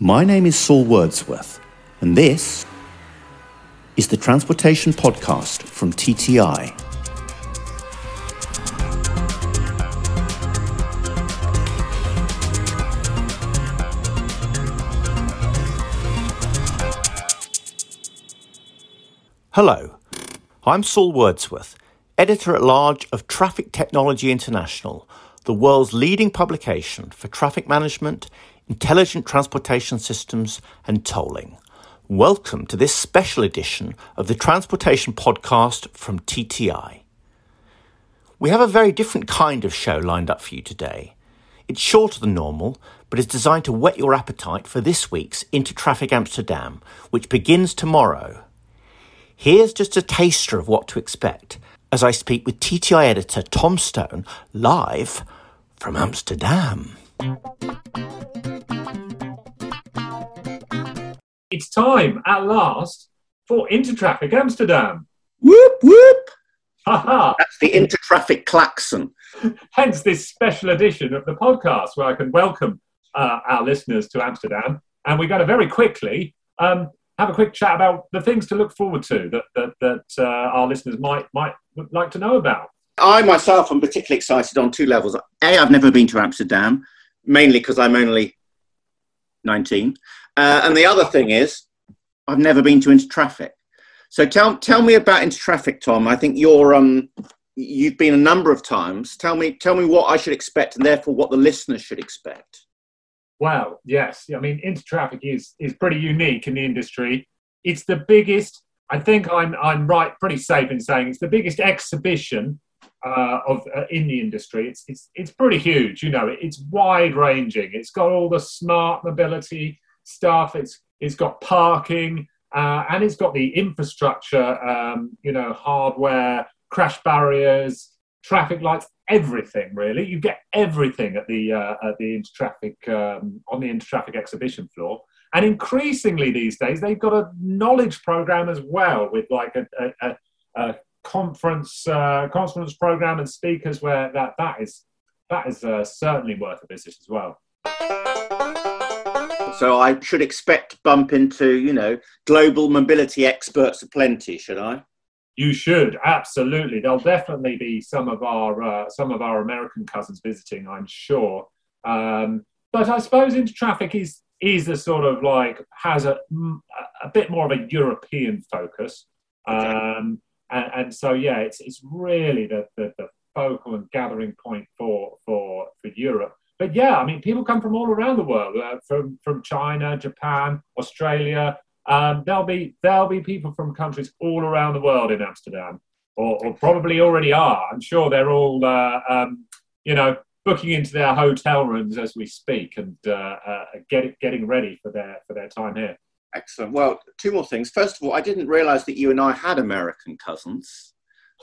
My name is Saul Wordsworth, and this is the Transportation Podcast from TTI. Hello, I'm Saul Wordsworth, editor at large of Traffic Technology International, the world's leading publication for traffic management, intelligent transportation systems, and tolling. Welcome to this special edition of the Transportation Podcast from TTI. We have a very different kind of show lined up for you today. It's shorter than normal, but is designed to whet your appetite for this week's Intertraffic Amsterdam, which begins tomorrow. Here's just a taster of what to expect as I speak with TTI editor Tom Stone live from Amsterdam. It's time at last for Intertraffic Amsterdam. Whoop, whoop. Haha. That's the intertraffic klaxon. Hence this special edition of the podcast where I can welcome uh, our listeners to Amsterdam. And we're going to very quickly um, have a quick chat about the things to look forward to that, that, that uh, our listeners might, might like to know about. I myself am particularly excited on two levels. A, I've never been to Amsterdam, mainly because I'm only 19. Uh, and the other thing is, I've never been to Intertraffic. So tell, tell me about Intertraffic, Tom. I think you're, um, you've been a number of times. Tell me, tell me what I should expect and therefore what the listeners should expect. Well, yes. I mean, Intertraffic is, is pretty unique in the industry. It's the biggest, I think I'm, I'm right, pretty safe in saying it's the biggest exhibition uh, of uh, in the industry. It's, it's, it's pretty huge. You know, it's wide ranging. It's got all the smart mobility stuff. It's it's got parking uh, and it's got the infrastructure. Um, you know, hardware, crash barriers, traffic lights, everything. Really, you get everything at the uh, at the intertraffic um, on the intertraffic exhibition floor. And increasingly these days, they've got a knowledge program as well, with like a, a, a conference uh, conference program and speakers where that that is that is uh, certainly worth a visit as well. So I should expect to bump into, you know, global mobility experts aplenty, should I? You should absolutely. There'll definitely be some of our uh, some of our American cousins visiting, I'm sure. Um, but I suppose Intertraffic is is a sort of like has a a bit more of a European focus, um, and, and, so yeah, it's it's really the, the, the focal and gathering point for for for Europe but yeah, I mean, people come from all around the world, uh, from from China, Japan, Australia. Um, there'll be there'll be people from countries all around the world in Amsterdam, or, or probably already are. I'm sure they're all, uh, um, you know, booking into their hotel rooms as we speak and uh, uh get, getting ready for their for their time here. Excellent. Well, two more things. First of all, I didn't realise that you and I had American cousins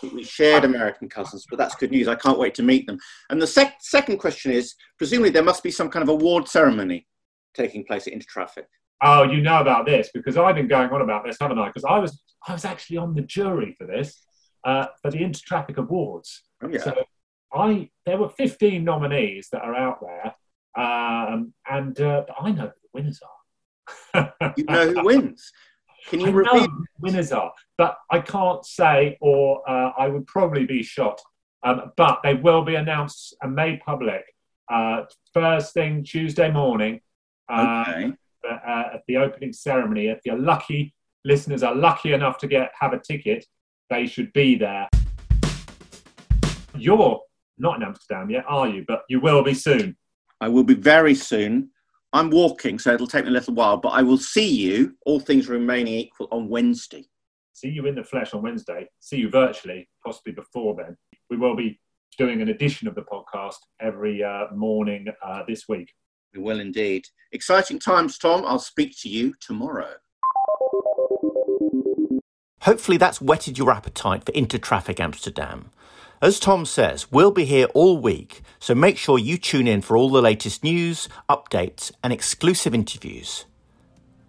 we shared American cousins, but that's good news. I can't wait to meet them. And the sec- second question is presumably there must be some kind of award ceremony taking place at Intertraffic. Oh, you know about this because I've been going on about this, haven't I? Because I was I was actually on the jury for this uh, for the Intertraffic Awards. Oh, yeah. So I there were 15 nominees that are out there, um, and uh, I know who the winners are. You know who wins. Can you I repeat? winners are, but I can't say, or uh, I would probably be shot. Um, but they will be announced and made public uh, first thing Tuesday morning uh, okay. Uh, at the opening ceremony. If you're lucky, listeners are lucky enough to get have a ticket, they should be there. You're not in Amsterdam yet, are you? But you will be soon. I will be very soon. I'm walking, so it'll take me a little while, but I will see you, all things remaining equal, on Wednesday. See you in the flesh on Wednesday. See you virtually, possibly before then. We will be doing an edition of the podcast every uh, morning uh, this week. We will indeed. Exciting times, Tom. I'll speak to you tomorrow. Hopefully, that's whetted your appetite for Intertraffic Amsterdam. As Tom says, we'll be here all week, so make sure you tune in for all the latest news, updates, and exclusive interviews.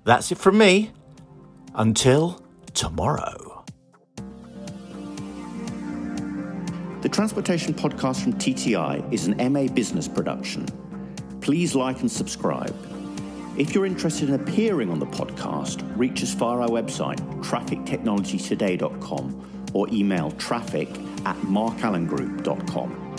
That's it from me. Until tomorrow. The Transportation Podcast from TTI is an MA business production. Please like and subscribe. If you're interested in appearing on the podcast, reach us via our website, traffictechnologytoday.com, or email traffic at markallengroup.com.